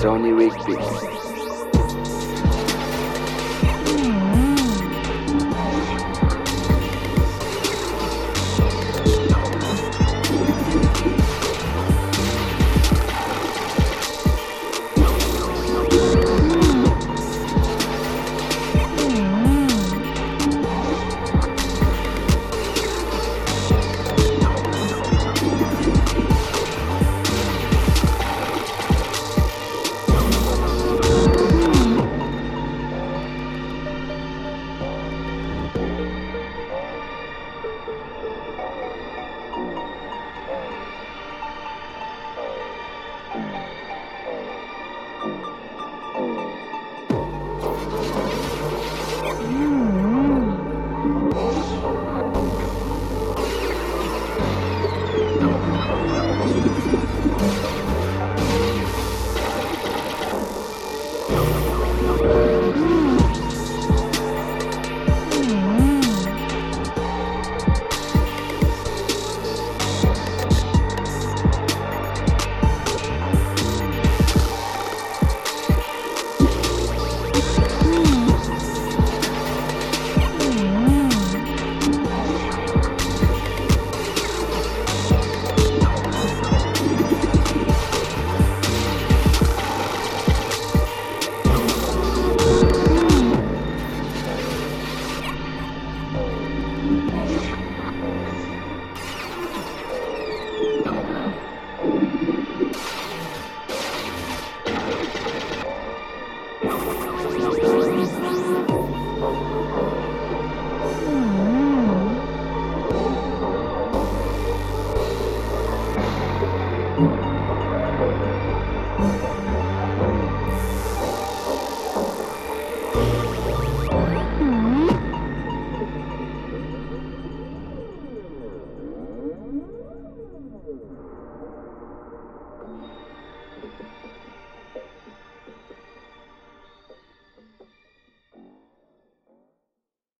Sony Rigby. え?